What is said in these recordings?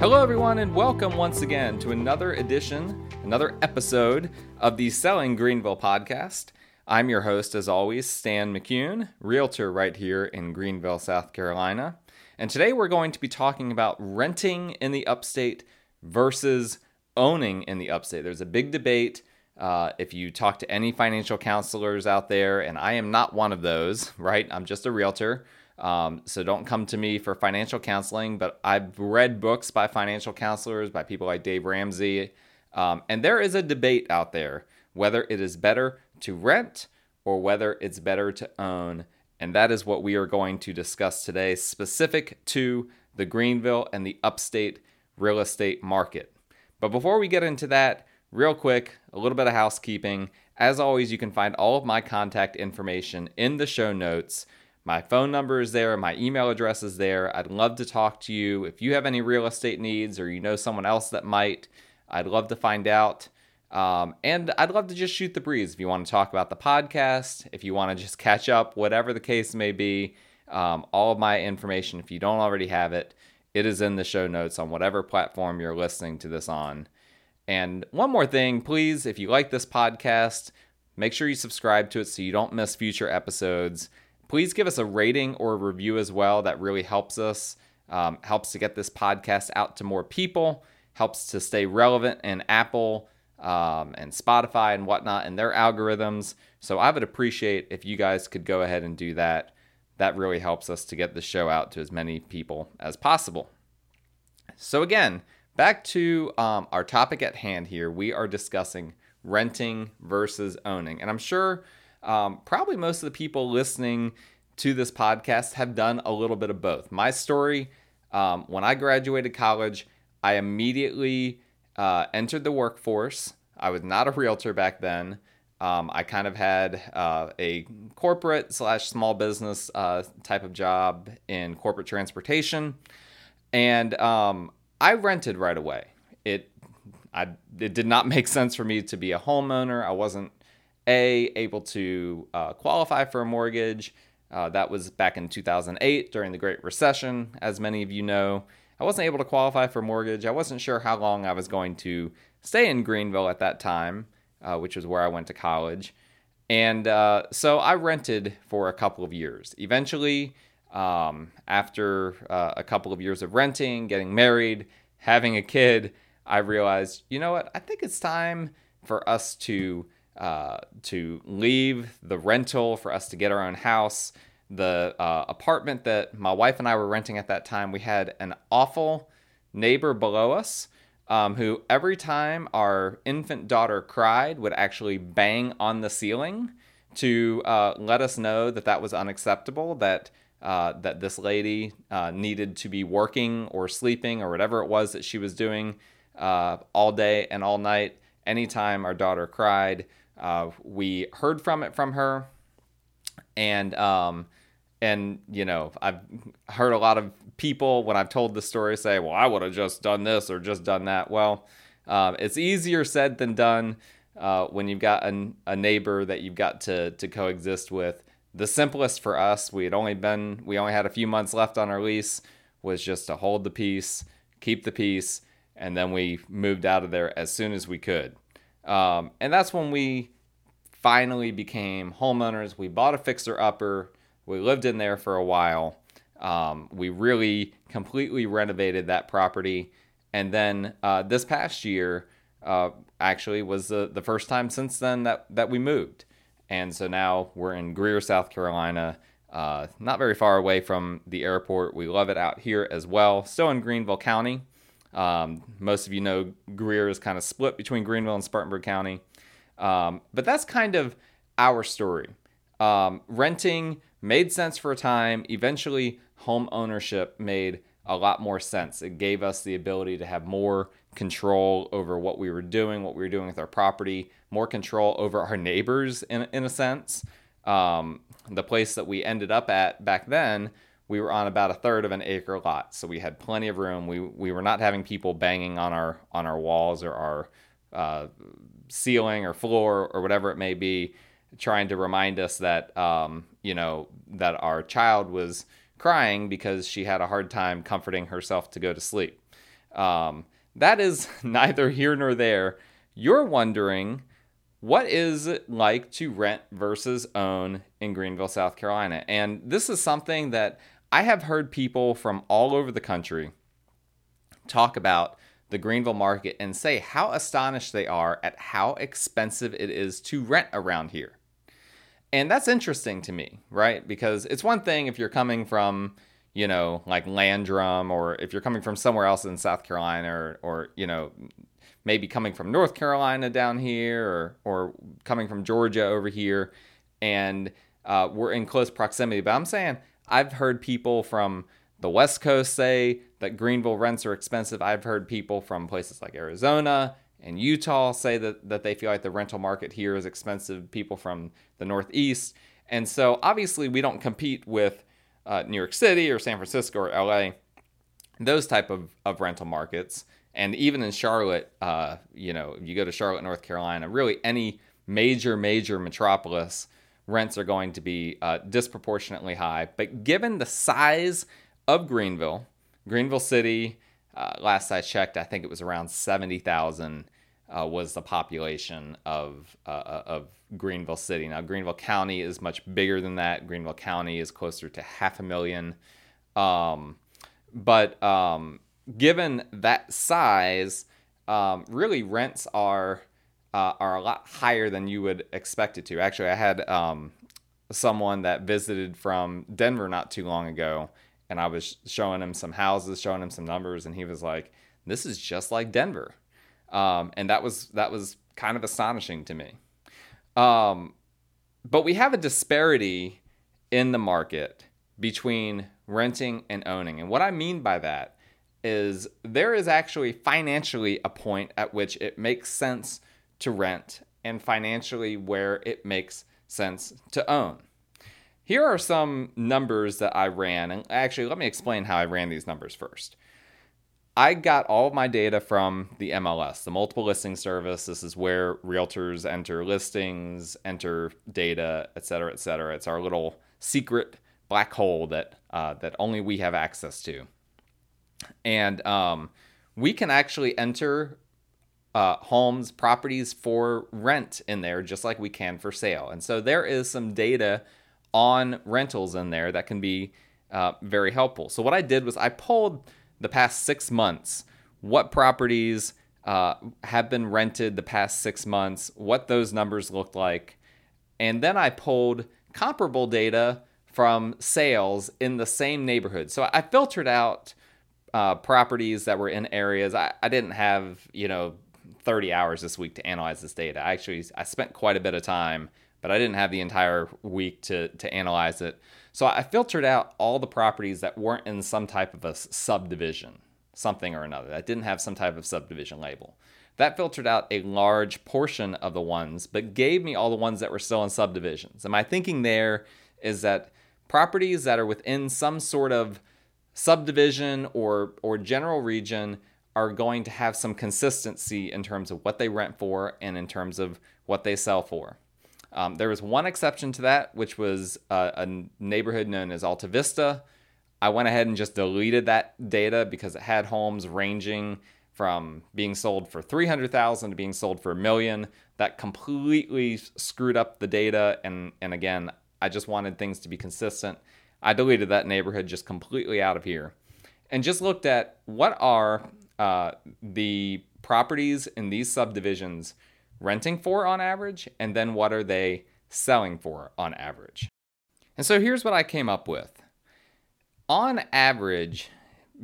Hello, everyone, and welcome once again to another edition, another episode of the Selling Greenville podcast. I'm your host, as always, Stan McCune, realtor right here in Greenville, South Carolina. And today we're going to be talking about renting in the upstate versus owning in the upstate. There's a big debate. Uh, if you talk to any financial counselors out there, and I am not one of those, right? I'm just a realtor. Um, so don't come to me for financial counseling, but I've read books by financial counselors, by people like Dave Ramsey. Um, and there is a debate out there whether it is better to rent or whether it's better to own. And that is what we are going to discuss today, specific to the Greenville and the upstate real estate market. But before we get into that, real quick, a little bit of housekeeping. As always, you can find all of my contact information in the show notes. My phone number is there, my email address is there. I'd love to talk to you. If you have any real estate needs or you know someone else that might, I'd love to find out. Um, and I'd love to just shoot the breeze if you want to talk about the podcast, if you want to just catch up, whatever the case may be. Um, all of my information, if you don't already have it, it is in the show notes on whatever platform you're listening to this on. And one more thing, please, if you like this podcast, make sure you subscribe to it so you don't miss future episodes. Please give us a rating or a review as well. That really helps us, um, helps to get this podcast out to more people, helps to stay relevant in Apple um, and Spotify and whatnot and their algorithms. So I would appreciate if you guys could go ahead and do that. That really helps us to get the show out to as many people as possible. So, again, back to um, our topic at hand here. We are discussing renting versus owning. And I'm sure um, probably most of the people listening to this podcast have done a little bit of both. My story um, when I graduated college, I immediately uh, entered the workforce. I was not a realtor back then. Um, I kind of had uh, a corporate slash small business uh, type of job in corporate transportation, and um, I rented right away. It I it did not make sense for me to be a homeowner. I wasn't a able to uh, qualify for a mortgage. Uh, that was back in 2008 during the Great Recession, as many of you know. I wasn't able to qualify for a mortgage. I wasn't sure how long I was going to stay in Greenville at that time, uh, which was where I went to college. And uh, so I rented for a couple of years. Eventually, um, after uh, a couple of years of renting, getting married, having a kid, I realized, you know what? I think it's time for us to uh, to leave the rental, for us to get our own house. The uh, apartment that my wife and I were renting at that time, we had an awful neighbor below us um, who, every time our infant daughter cried, would actually bang on the ceiling to uh, let us know that that was unacceptable, that uh, that this lady uh, needed to be working or sleeping or whatever it was that she was doing uh, all day and all night. Anytime our daughter cried, uh, we heard from it from her, and um, and you know I've heard a lot of people when I've told the story say, "Well, I would have just done this or just done that." Well, um, it's easier said than done uh, when you've got a, a neighbor that you've got to to coexist with. The simplest for us, we had only been we only had a few months left on our lease, was just to hold the peace, keep the peace, and then we moved out of there as soon as we could. Um, and that's when we finally became homeowners. We bought a fixer upper. We lived in there for a while. Um, we really completely renovated that property. And then uh, this past year, uh, actually, was the, the first time since then that, that we moved. And so now we're in Greer, South Carolina, uh, not very far away from the airport. We love it out here as well. Still in Greenville County. Um, most of you know Greer is kind of split between Greenville and Spartanburg County. Um, but that's kind of our story. Um, renting made sense for a time. Eventually, home ownership made a lot more sense. It gave us the ability to have more control over what we were doing, what we were doing with our property, more control over our neighbors in, in a sense. Um, the place that we ended up at back then we were on about a third of an acre lot, so we had plenty of room. We we were not having people banging on our on our walls or our uh, ceiling or floor or whatever it may be, trying to remind us that um, you know that our child was crying because she had a hard time comforting herself to go to sleep. Um, that is neither here nor there. You're wondering what is it like to rent versus own in Greenville, South Carolina? And this is something that I have heard people from all over the country talk about the Greenville market and say how astonished they are at how expensive it is to rent around here. And that's interesting to me, right? Because it's one thing if you're coming from, you know, like Landrum or if you're coming from somewhere else in South Carolina or, or you know, maybe coming from North Carolina down here or, or coming from Georgia over here and uh, we're in close proximity. But I'm saying I've heard people from the West Coast say that Greenville rents are expensive. I've heard people from places like Arizona and Utah say that, that they feel like the rental market here is expensive. People from the Northeast. And so obviously we don't compete with uh, New York City or San Francisco or LA, those type of, of rental markets. And even in Charlotte, uh, you know, you go to Charlotte, North Carolina, really any major, major metropolis, rents are going to be uh, disproportionately high. But given the size of Greenville, Greenville City, uh, last I checked, I think it was around 70,000 uh, was the population of, uh, uh, of Greenville City. Now, Greenville County is much bigger than that. Greenville County is closer to half a million. Um, but um, given that size, um, really rents are uh, are a lot higher than you would expect it to. Actually, I had um, someone that visited from Denver not too long ago, and I was showing him some houses, showing him some numbers, and he was like, "This is just like Denver," um, and that was that was kind of astonishing to me. Um, but we have a disparity in the market between renting and owning, and what I mean by that is there is actually financially a point at which it makes sense to rent and financially where it makes sense to own. Here are some numbers that I ran. And actually, let me explain how I ran these numbers first. I got all of my data from the MLS, the multiple listing service. This is where realtors enter listings, enter data, et cetera, et cetera. It's our little secret black hole that uh, that only we have access to. And um, we can actually enter uh, homes, properties for rent in there, just like we can for sale. And so there is some data on rentals in there that can be uh, very helpful. So what I did was I pulled the past six months, what properties uh, have been rented the past six months, what those numbers looked like, and then I pulled comparable data from sales in the same neighborhood. So I filtered out uh, properties that were in areas I, I didn't have, you know, 30 hours this week to analyze this data. I actually I spent quite a bit of time but I didn't have the entire week to, to analyze it. So I filtered out all the properties that weren't in some type of a subdivision, something or another, that didn't have some type of subdivision label. That filtered out a large portion of the ones, but gave me all the ones that were still in subdivisions. And my thinking there is that properties that are within some sort of subdivision or, or general region are going to have some consistency in terms of what they rent for and in terms of what they sell for. Um, there was one exception to that, which was uh, a neighborhood known as Alta Vista. I went ahead and just deleted that data because it had homes ranging from being sold for 300,000 to being sold for a million. That completely screwed up the data and and again, I just wanted things to be consistent. I deleted that neighborhood just completely out of here and just looked at what are uh, the properties in these subdivisions renting for on average, and then what are they selling for on average. And so here's what I came up with. On average,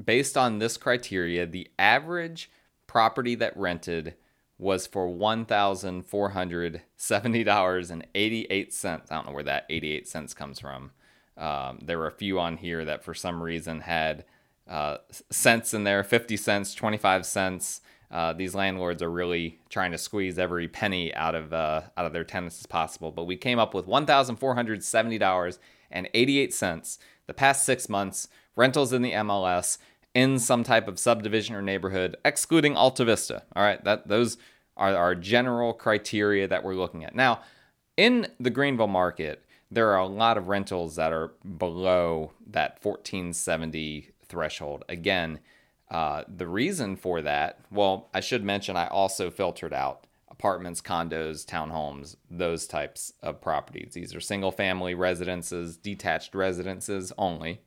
based on this criteria, the average property that rented was for $1,470.88. I don't know where that 88 cents comes from. Um, there were a few on here that for some reason had uh, cents in there 50 cents, 25 cents, uh, these landlords are really trying to squeeze every penny out of uh, out of their tenants as possible. But we came up with one thousand four hundred seventy dollars and eighty eight cents the past six months rentals in the MLS in some type of subdivision or neighborhood, excluding Alta Vista. All right, that those are our general criteria that we're looking at. Now, in the Greenville market, there are a lot of rentals that are below that 1470 threshold. Again, Uh, the reason for that, well, I should mention I also filtered out apartments, condos, townhomes, those types of properties. These are single family residences, detached residences only.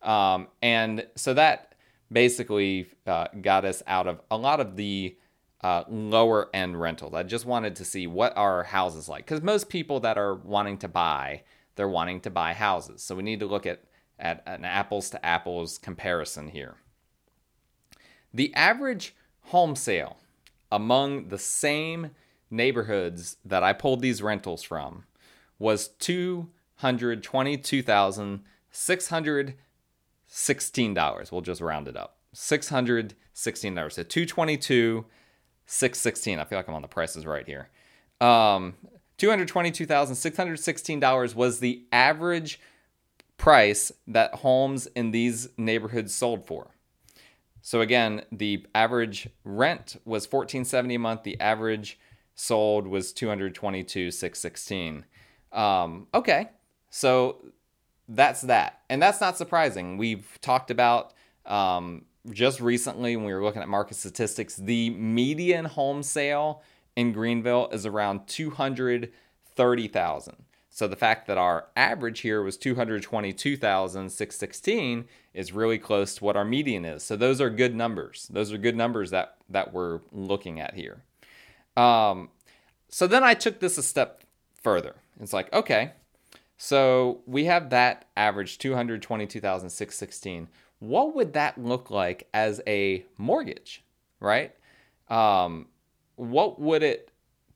Um, and so that basically uh, got us out of a lot of the uh, lower end rentals. I just wanted to see what are houses like because most people that are wanting to buy, they're wanting to buy houses. So we need to look at, at an apples to apples comparison here. The average home sale among the same neighborhoods that I pulled these rentals from was two hundred twenty-two thousand six hundred sixteen dollars. We'll just round it up. Six hundred sixteen dollars. So two twenty-two, six sixteen. I feel like I'm on the prices right here. Um, two hundred twenty-two thousand six hundred sixteen dollars was the average price that homes in these neighborhoods sold for. So again, the average rent was 1470 a month. The average sold was 222 616. Um, okay, so that's that, and that's not surprising. We've talked about um, just recently when we were looking at market statistics, the median home sale in Greenville is around 230,000. So the fact that our average here was 222,616 is really close to what our median is. So those are good numbers. Those are good numbers that that we're looking at here. Um, so then I took this a step further. It's like, okay, so we have that average 222,616. What would that look like as a mortgage, right? Um, what would it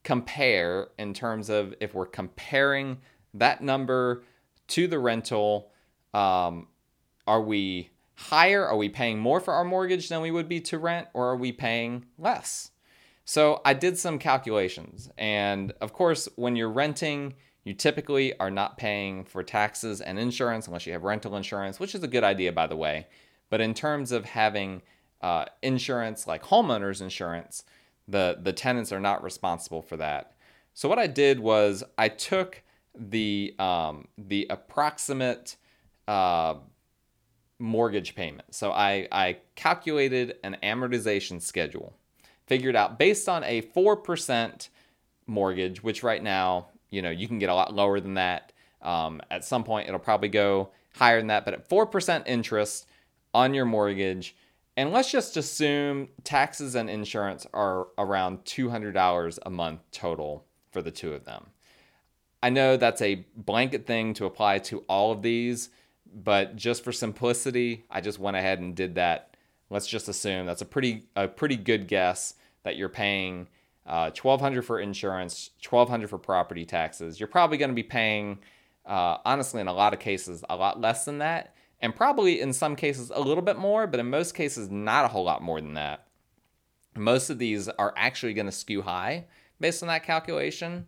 compare in terms of if we're comparing that number to the rental? Um, are we higher? Are we paying more for our mortgage than we would be to rent, or are we paying less? So I did some calculations. And of course, when you're renting, you typically are not paying for taxes and insurance unless you have rental insurance, which is a good idea, by the way. But in terms of having uh, insurance like homeowners insurance, the the tenants are not responsible for that. So what I did was I took the um, the approximate uh, mortgage payment. So I I calculated an amortization schedule, figured out based on a four percent mortgage, which right now you know you can get a lot lower than that. Um, at some point, it'll probably go higher than that, but at four percent interest on your mortgage and let's just assume taxes and insurance are around $200 a month total for the two of them. I know that's a blanket thing to apply to all of these, but just for simplicity, I just went ahead and did that. Let's just assume that's a pretty a pretty good guess that you're paying uh, 1200 for insurance, 1,200 for property taxes. You're probably going to be paying, uh, honestly, in a lot of cases, a lot less than that and probably in some cases a little bit more, but in most cases, not a whole lot more than that. Most of these are actually going to skew high based on that calculation.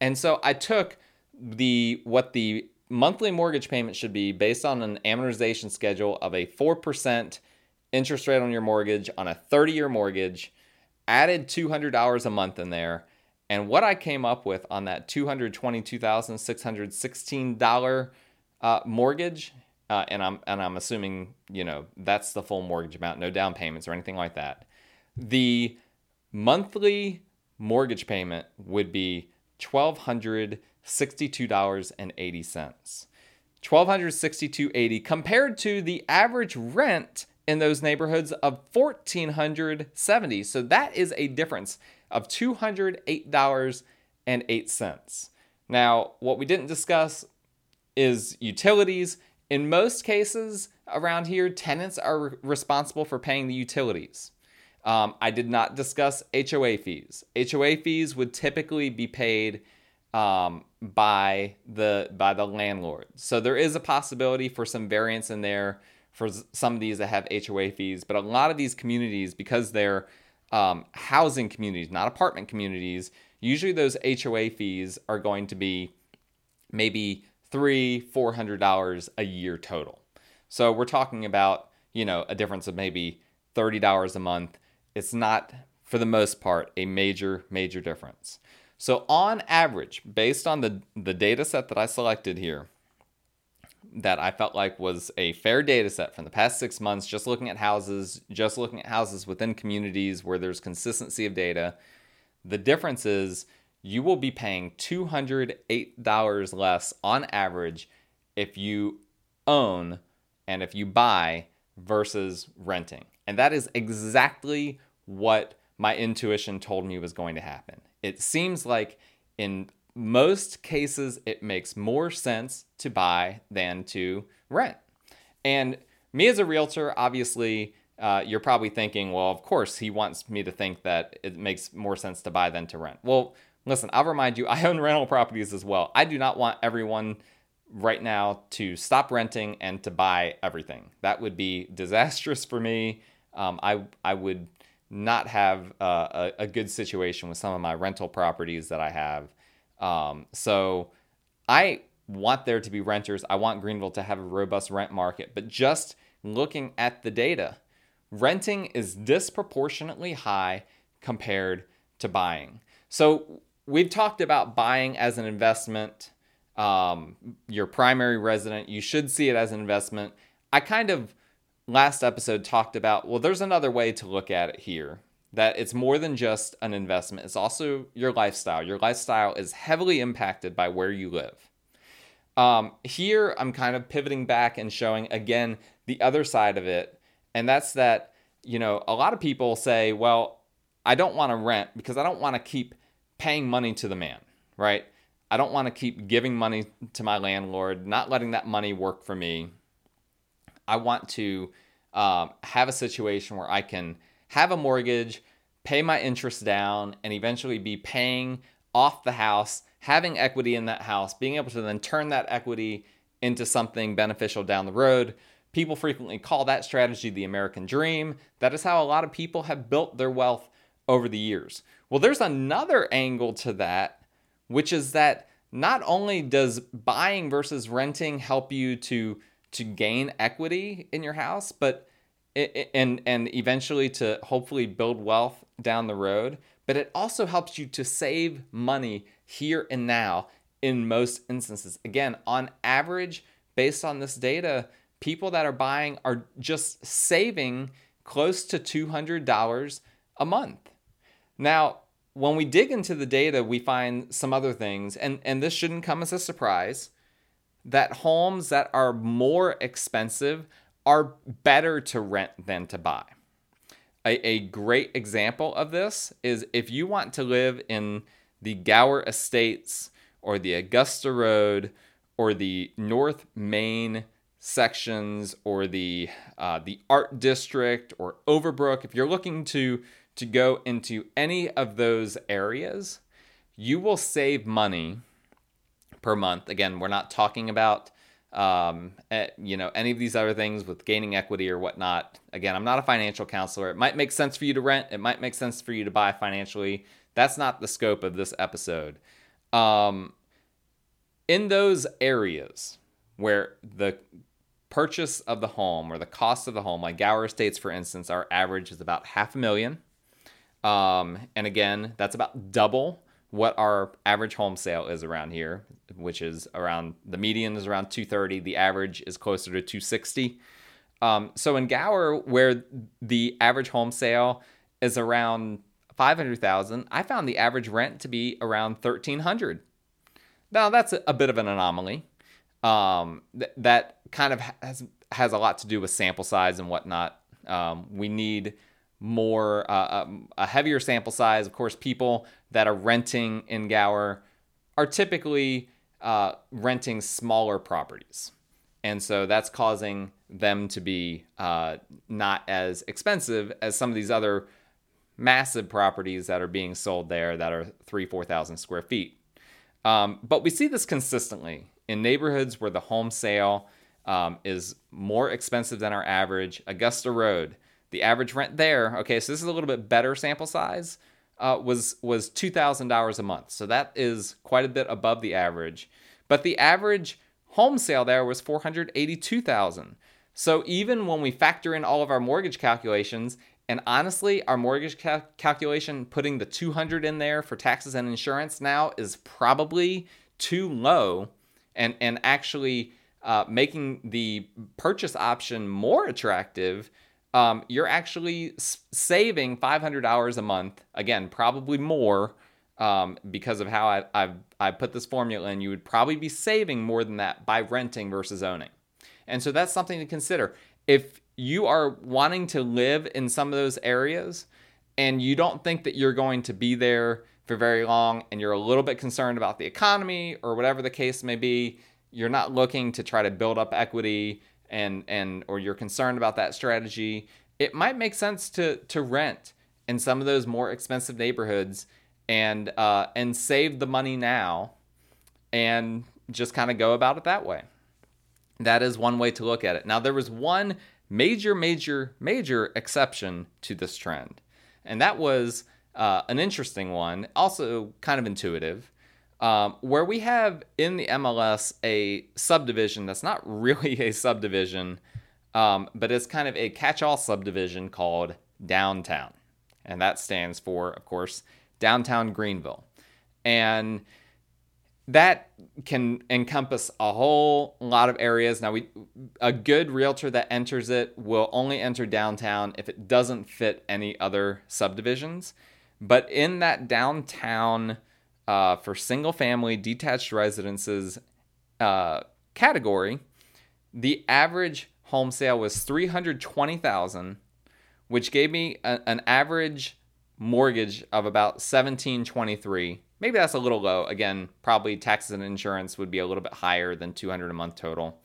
And so I took the what the monthly mortgage payment should be based on an amortization schedule of a 4% interest rate on your mortgage on a 30 year mortgage, added $200 a month in there. And what I came up with on that $222,616 uh, mortgage uh, and I'm and I'm assuming you know that's the full mortgage amount, no down payments or anything like that. The monthly mortgage payment would be twelve hundred sixty-two dollars and eighty cents. Twelve hundred sixty-two eighty compared to the average rent in those neighborhoods of fourteen hundred seventy. So that is a difference of two hundred eight dollars and eight cents. Now, what we didn't discuss is utilities in most cases around here, tenants are responsible for paying the utilities. Um, I did not discuss HOA fees. HOA fees would typically be paid um, by the by the landlord. So there is a possibility for some variance in there for some of these that have HOA fees, but a lot of these communities, because they're um, housing communities, not apartment communities, usually those HOA fees are going to be maybe three, four hundred dollars a year total. So we're talking about, you know, a difference of maybe thirty dollars a month. It's not, for the most part, a major, major difference. So on average, based on the, the data set that I selected here, that I felt like was a fair data set from the past six months, just looking at houses, just looking at houses within communities where there's consistency of data. The difference is you will be paying $208 less on average if you own and if you buy versus renting. And that is exactly what my intuition told me was going to happen. It seems like in most cases, it makes more sense to buy than to rent. And me as a realtor, obviously, uh, you're probably thinking, well, of course, he wants me to think that it makes more sense to buy than to rent. Well, listen, I'll remind you, I own rental properties as well. I do not want everyone right now to stop renting and to buy everything. That would be disastrous for me. Um, I I would not have uh, a, a, good situation with some of my rental properties that I have. Um, so I want there to be renters. I want Greenville to have a robust rent market. But just looking at the data, renting is disproportionately high compared to buying. So we've talked about buying as an investment. Um, your primary resident, you should see it as an investment. I kind of last episode talked about well, there's another way to look at it here that it's more than just an investment, it's also your lifestyle. Your lifestyle is heavily impacted by where you live. Um, here, I'm kind of pivoting back and showing again the other side of it, and that's that, you know, a lot of people say, well, I don't want to rent because I don't want to keep paying money to the man, right? I don't want to keep giving money to my landlord, not letting that money work for me. I want to um, have a situation where I can have a mortgage, pay my interest down, and eventually be paying off the house, having equity in that house, being able to then turn that equity into something beneficial down the road. People frequently call that strategy the American dream. That is how a lot of people have built their wealth over the years. Well, there's another angle to that, which is that not only does buying versus renting help you to to gain equity in your house, but and and eventually to hopefully build wealth down the road but it also helps you to save money here and now in most instances. Again on average based on this data people that are buying are just saving close to $200 a month now when we dig into the data we find some other things and and this shouldn't come as a surprise that homes that are more expensive are better to rent than to buy. A, a great example of this is if you want to live in the Gower Estates or the Augusta Road or the North Main sections or the uh, the Art District or Overbrook, if you're looking to to go into any of those areas, you will save money per month. Again, we're not talking about um, eh, you know, any of these other things with gaining equity or whatnot. Again, I'm not a financial counselor. It might make sense for you to rent. It might make sense for you to buy financially. That's not the scope of this episode. Um, in those areas where the purchase of the home or the cost of the home, like Gower Estates, for instance, our average is about half a million. Um, and again, that's about double what our average home sale is around here, which is around the median is around 230, the average is closer to 260. Um, so in Gower, where the average home sale is around 500,000, I found the average rent to be around 1,300. Now that's a, bit of an anomaly. Um, th- that kind of has has a lot to do with sample size and whatnot. Um, we need more uh, um, a heavier sample size. Of course, people that are renting in Gower are typically uh, renting smaller properties, and so that's causing them to be uh, not as expensive as some of these other massive properties that are being sold there that are three, four thousand square feet. Um, but we see this consistently in neighborhoods where the home sale um, is more expensive than our average. Augusta Road the average rent there, okay, so this is a little bit better sample size, uh, was was two thousand dollars a month. So that is quite a bit above the average. But the average home sale there was four hundred eighty-two thousand. So even when we factor in all of our mortgage calculations, and honestly, our mortgage ca- calculation putting the 200 in there for taxes and insurance now is probably too low and and actually uh, making the purchase option more attractive, um, you're actually s- saving $500 a month. Again, probably more um, because of how I, I've, I put this formula in. You would probably be saving more than that by renting versus owning. And so that's something to consider. If you are wanting to live in some of those areas and you don't think that you're going to be there for very long and you're a little bit concerned about the economy or whatever the case may be, you're not looking to try to build up equity and and or you're concerned about that strategy, it might make sense to to rent in some of those more expensive neighborhoods and uh, and save the money now and just kind of go about it that way. That is one way to look at it. Now there was one major, major, major exception to this trend, and that was uh, an interesting one, also kind of intuitive um, where we have in the MLS a subdivision that's not really a subdivision, um, but it's kind of a catch all subdivision called downtown. And that stands for, of course, downtown Greenville. And that can encompass a whole lot of areas. Now, we a good realtor that enters it will only enter downtown if it doesn't fit any other subdivisions. But in that downtown uh, for single family detached residences uh, category, the average home sale was 320,000, which gave me a, an average mortgage of about 1723. Maybe that's a little low. Again, probably taxes and insurance would be a little bit higher than 200 a month total.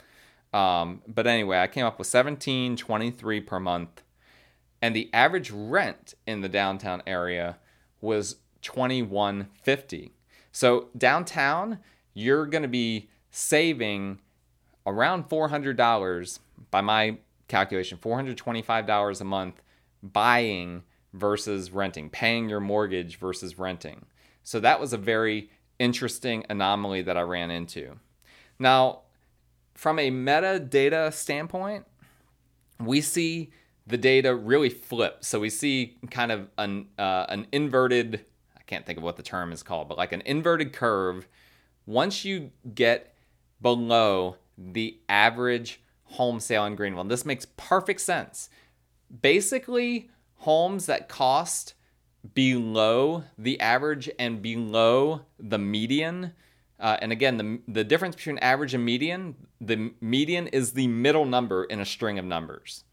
Um, but anyway, I came up with 1723 per month, and the average rent in the downtown area was 2150. So downtown, you're going to be saving around $400 by my calculation, $425 a month buying versus renting, paying your mortgage versus renting. So that was a very interesting anomaly that I ran into. Now, from a metadata standpoint, we see the data really flip. So we see kind of an, uh, an inverted can't think of what the term is called, but like an inverted curve. Once you get below the average home sale in Greenville, and this makes perfect sense. Basically, homes that cost below the average and below the median. Uh, and again, the, the difference between average and median, the median is the middle number in a string of numbers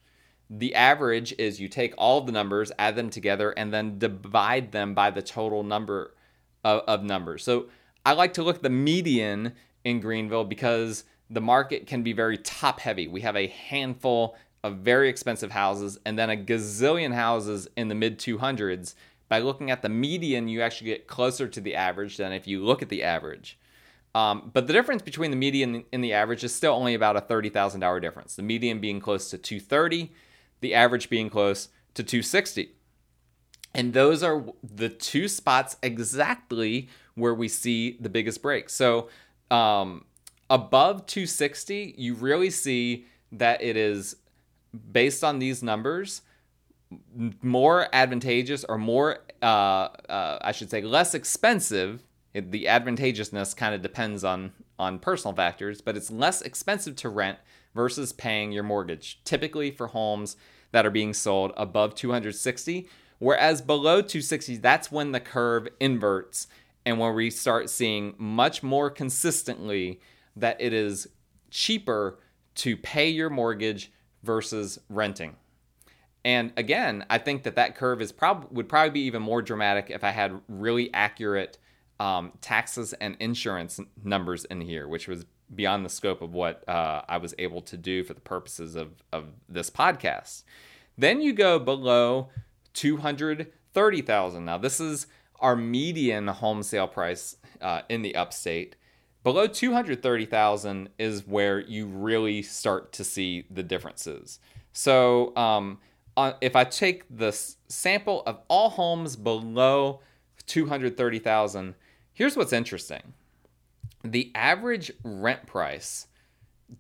the average is you take all of the numbers, add them together, and then divide them by the total number of, of, numbers. So I like to look at the median in Greenville because the market can be very top heavy. We have a handful of very expensive houses and then a gazillion houses in the mid 200s. By looking at the median, you actually get closer to the average than if you look at the average. Um, but the difference between the median and the average is still only about a $30,000 difference. The median being close to 230 the average being close to 260. And those are the two spots exactly where we see the biggest break. So um, above 260, you really see that it is based on these numbers more advantageous or more, uh, uh, I should say, less expensive. It, the advantageousness kind of depends on on personal factors, but it's less expensive to rent versus paying your mortgage. Typically for homes that are being sold above 260, whereas below 260, that's when the curve inverts and when we start seeing much more consistently that it is cheaper to pay your mortgage versus renting. And again, I think that that curve is prob- would probably be even more dramatic if I had really accurate um, taxes and insurance numbers in here, which was beyond the scope of what uh, I was able to do for the purposes of, of this podcast. Then you go below 230,000. Now this is our median home sale price uh, in the upstate. Below 230,000 is where you really start to see the differences. So um, if I take the sample of all homes below 230,000, here's what's interesting the average rent price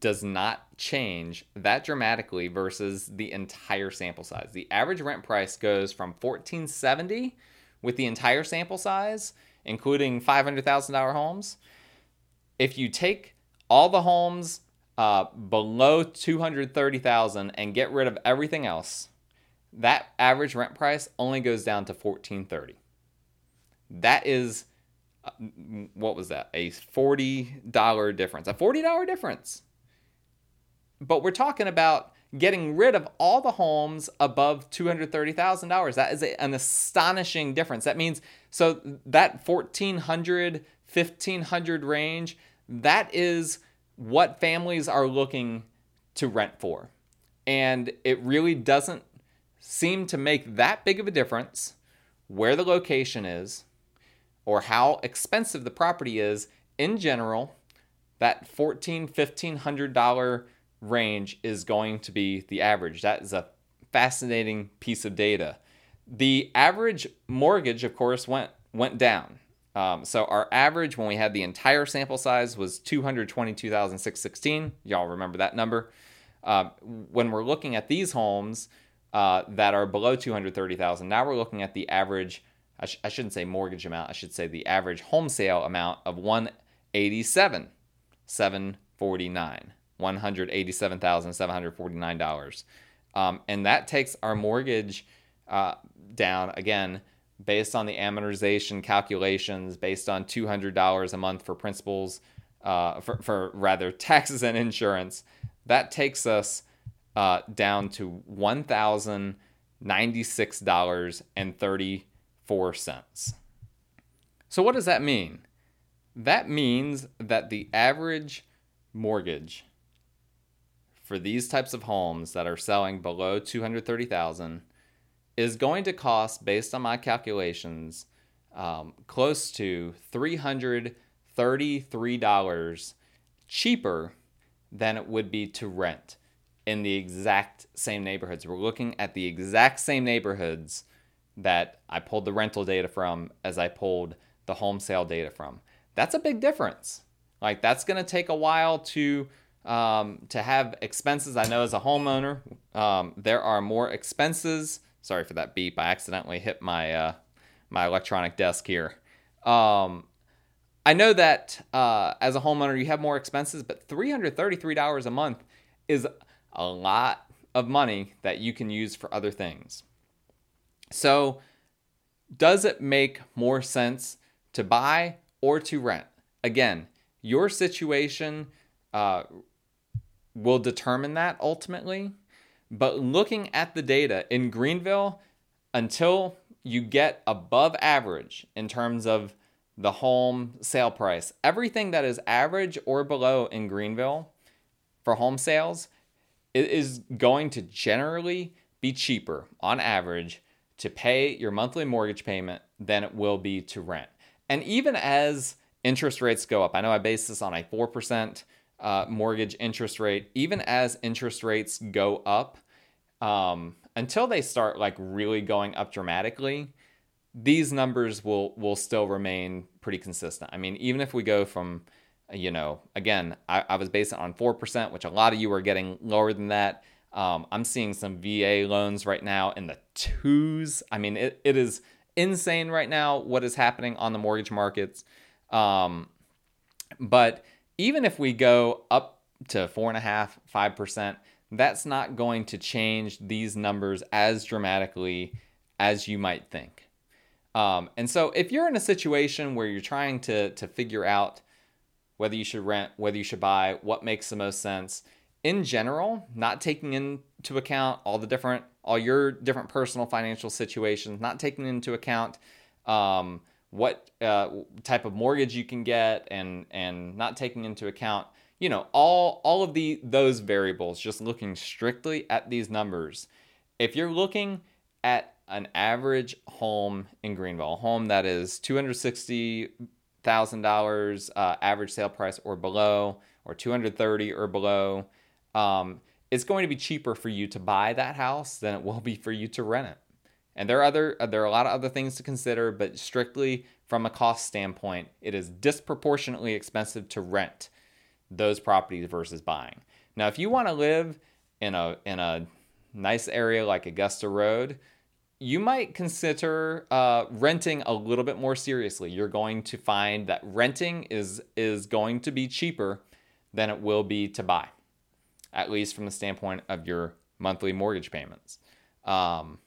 does not change that dramatically versus the entire sample size. The average rent price goes from 1470 with the entire sample size, including $500,000 homes. If you take all the homes uh, below 230,000 and get rid of everything else, that average rent price only goes down to 1430. That is what was that? A $40 difference. A $40 difference. But we're talking about getting rid of all the homes above $230,000. That is an astonishing difference. That means so that 1400 1500 range, that is what families are looking to rent for. And it really doesn't seem to make that big of a difference where the location is or how expensive the property is in general. That $1,400, $1,500 range is going to be the average. That is a fascinating piece of data. The average mortgage, of course, went went down. Um, so our average when we had the entire sample size was 222,616. Y'all remember that number? Uh, when we're looking at these homes uh, that are below 230,000, now we're looking at the average. I, sh- I, shouldn't say mortgage amount. I should say the average home sale amount of 187, 749, 187,749 dollars, um, and that takes our mortgage uh, down again based on the amortization calculations, based on $200 a month for principals, uh, for, for, rather taxes and insurance, that takes us uh, down to $1,096.34. So, what does that mean? That means that the average mortgage for these types of homes that are selling below 230,000 is going to cost, based on my calculations, um, close to $333 cheaper than it would be to rent in the exact same neighborhoods. We're looking at the exact same neighborhoods that I pulled the rental data from as I pulled the home sale data from. That's a big difference. Like that's going to take a while to um, to have expenses. I know as a homeowner, um, there are more expenses Sorry for that beep. I accidentally hit my uh, my electronic desk here. Um, I know that uh, as a homeowner you have more expenses, but $333 a month is a lot of money that you can use for other things. So, does it make more sense to buy or to rent? Again, your situation uh, will determine that ultimately. But looking at the data in Greenville, until you get above average in terms of the home sale price, everything that is average or below in Greenville for home sales is going to generally be cheaper on average to pay your monthly mortgage payment than it will be to rent. And even as interest rates go up, I know I base this on a 4% uh, mortgage interest rate, even as interest rates go up, um, until they start like really going up dramatically, these numbers will will still remain pretty consistent. I mean, even if we go from, you know, again, I, I was basing on four percent, which a lot of you are getting lower than that. Um, I'm seeing some VA loans right now in the twos. I mean, it, it is insane right now what is happening on the mortgage markets. Um, but even if we go up to four and a half, five percent, that's not going to change these numbers as dramatically as you might think. Um, and so, if you're in a situation where you're trying to, to figure out whether you should rent, whether you should buy, what makes the most sense, in general, not taking into account all the different, all your different personal financial situations, not taking into account um, what uh, type of mortgage you can get, and and not taking into account you know, all all of the those variables, just looking strictly at these numbers. If you're looking at an average home in Greenville, a home that is two hundred sixty thousand uh, dollars average sale price or below, or two hundred thirty or below, um, it's going to be cheaper for you to buy that house than it will be for you to rent it. And there are other there are a lot of other things to consider, but strictly from a cost standpoint, it is disproportionately expensive to rent those properties versus buying. Now, if you want to live in a in a nice area like Augusta Road, you might consider uh, renting a little bit more seriously. You're going to find that renting is is going to be cheaper than it will be to buy. At least from the standpoint of your monthly mortgage payments. Um,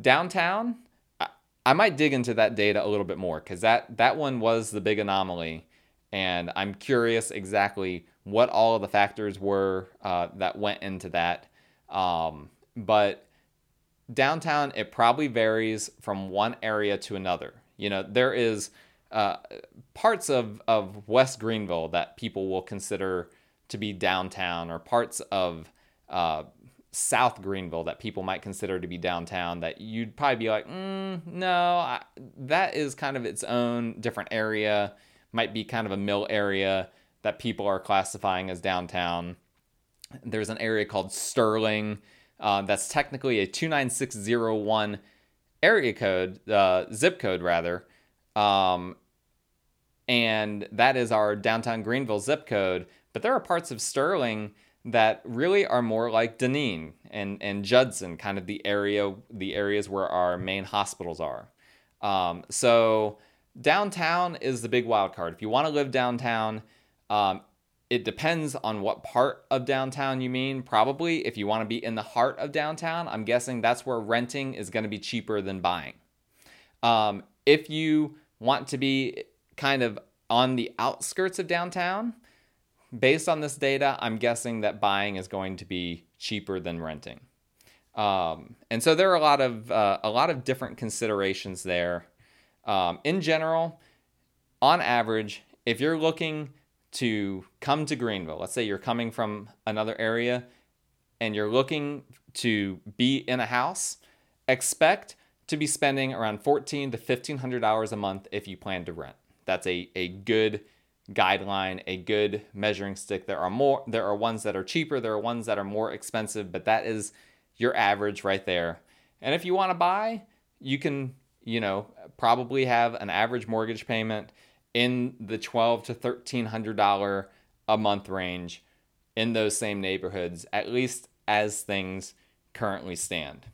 downtown, I, I might dig into that data a little bit more because that, that one was the big anomaly. And I'm curious exactly what all of the factors were uh, that went into that. Um, but downtown, it probably varies from one area to another. You know, there is uh, parts of, of West Greenville that people will consider to be downtown, or parts of uh, South Greenville that people might consider to be downtown that you'd probably be like, mm, no, I, that is kind of its own different area, might be kind of a mill area that people are classifying as downtown. There's an area called Sterling uh, that's technically a 29601 area code, uh, zip code rather. Um, and that is our downtown Greenville zip code. But there are parts of Sterling that really are more like Dunean and, and Judson, kind of the area, the areas where our main hospitals are. Um, so downtown is the big wild card. If you want to live downtown, um, it depends on what part of downtown you mean. Probably if you want to be in the heart of downtown, I'm guessing that's where renting is going to be cheaper than buying. Um, if you want to be kind of on the outskirts of downtown, based on this data, I'm guessing that buying is going to be cheaper than renting. Um, and so there are a lot of uh, a lot of different considerations there. Um, in general, on average, if you're looking to come to Greenville, let's say you're coming from another area and you're looking to be in a house, expect to be spending around fourteen to fifteen hundred dollars a month if you plan to rent. That's a, a good guideline, a good measuring stick. There are more there are ones that are cheaper, there are ones that are more expensive, but that is your average right there. And if you want to buy, you can, you know, probably have an average mortgage payment in the twelve to thirteen hundred dollar a month range in those same neighborhoods, at least as things currently stand.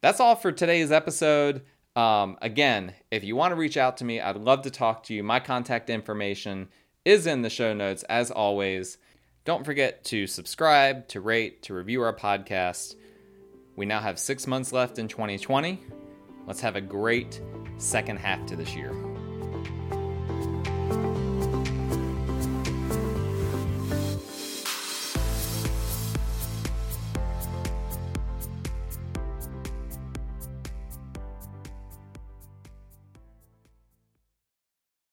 That's all for today's episode. Um, again, if you want to reach out to me, I'd love to talk to you. My contact information is in the show notes as always. Don't forget to subscribe, to rate, to review our podcast. We now have six months left in 2020. Let's have a great second half to this year.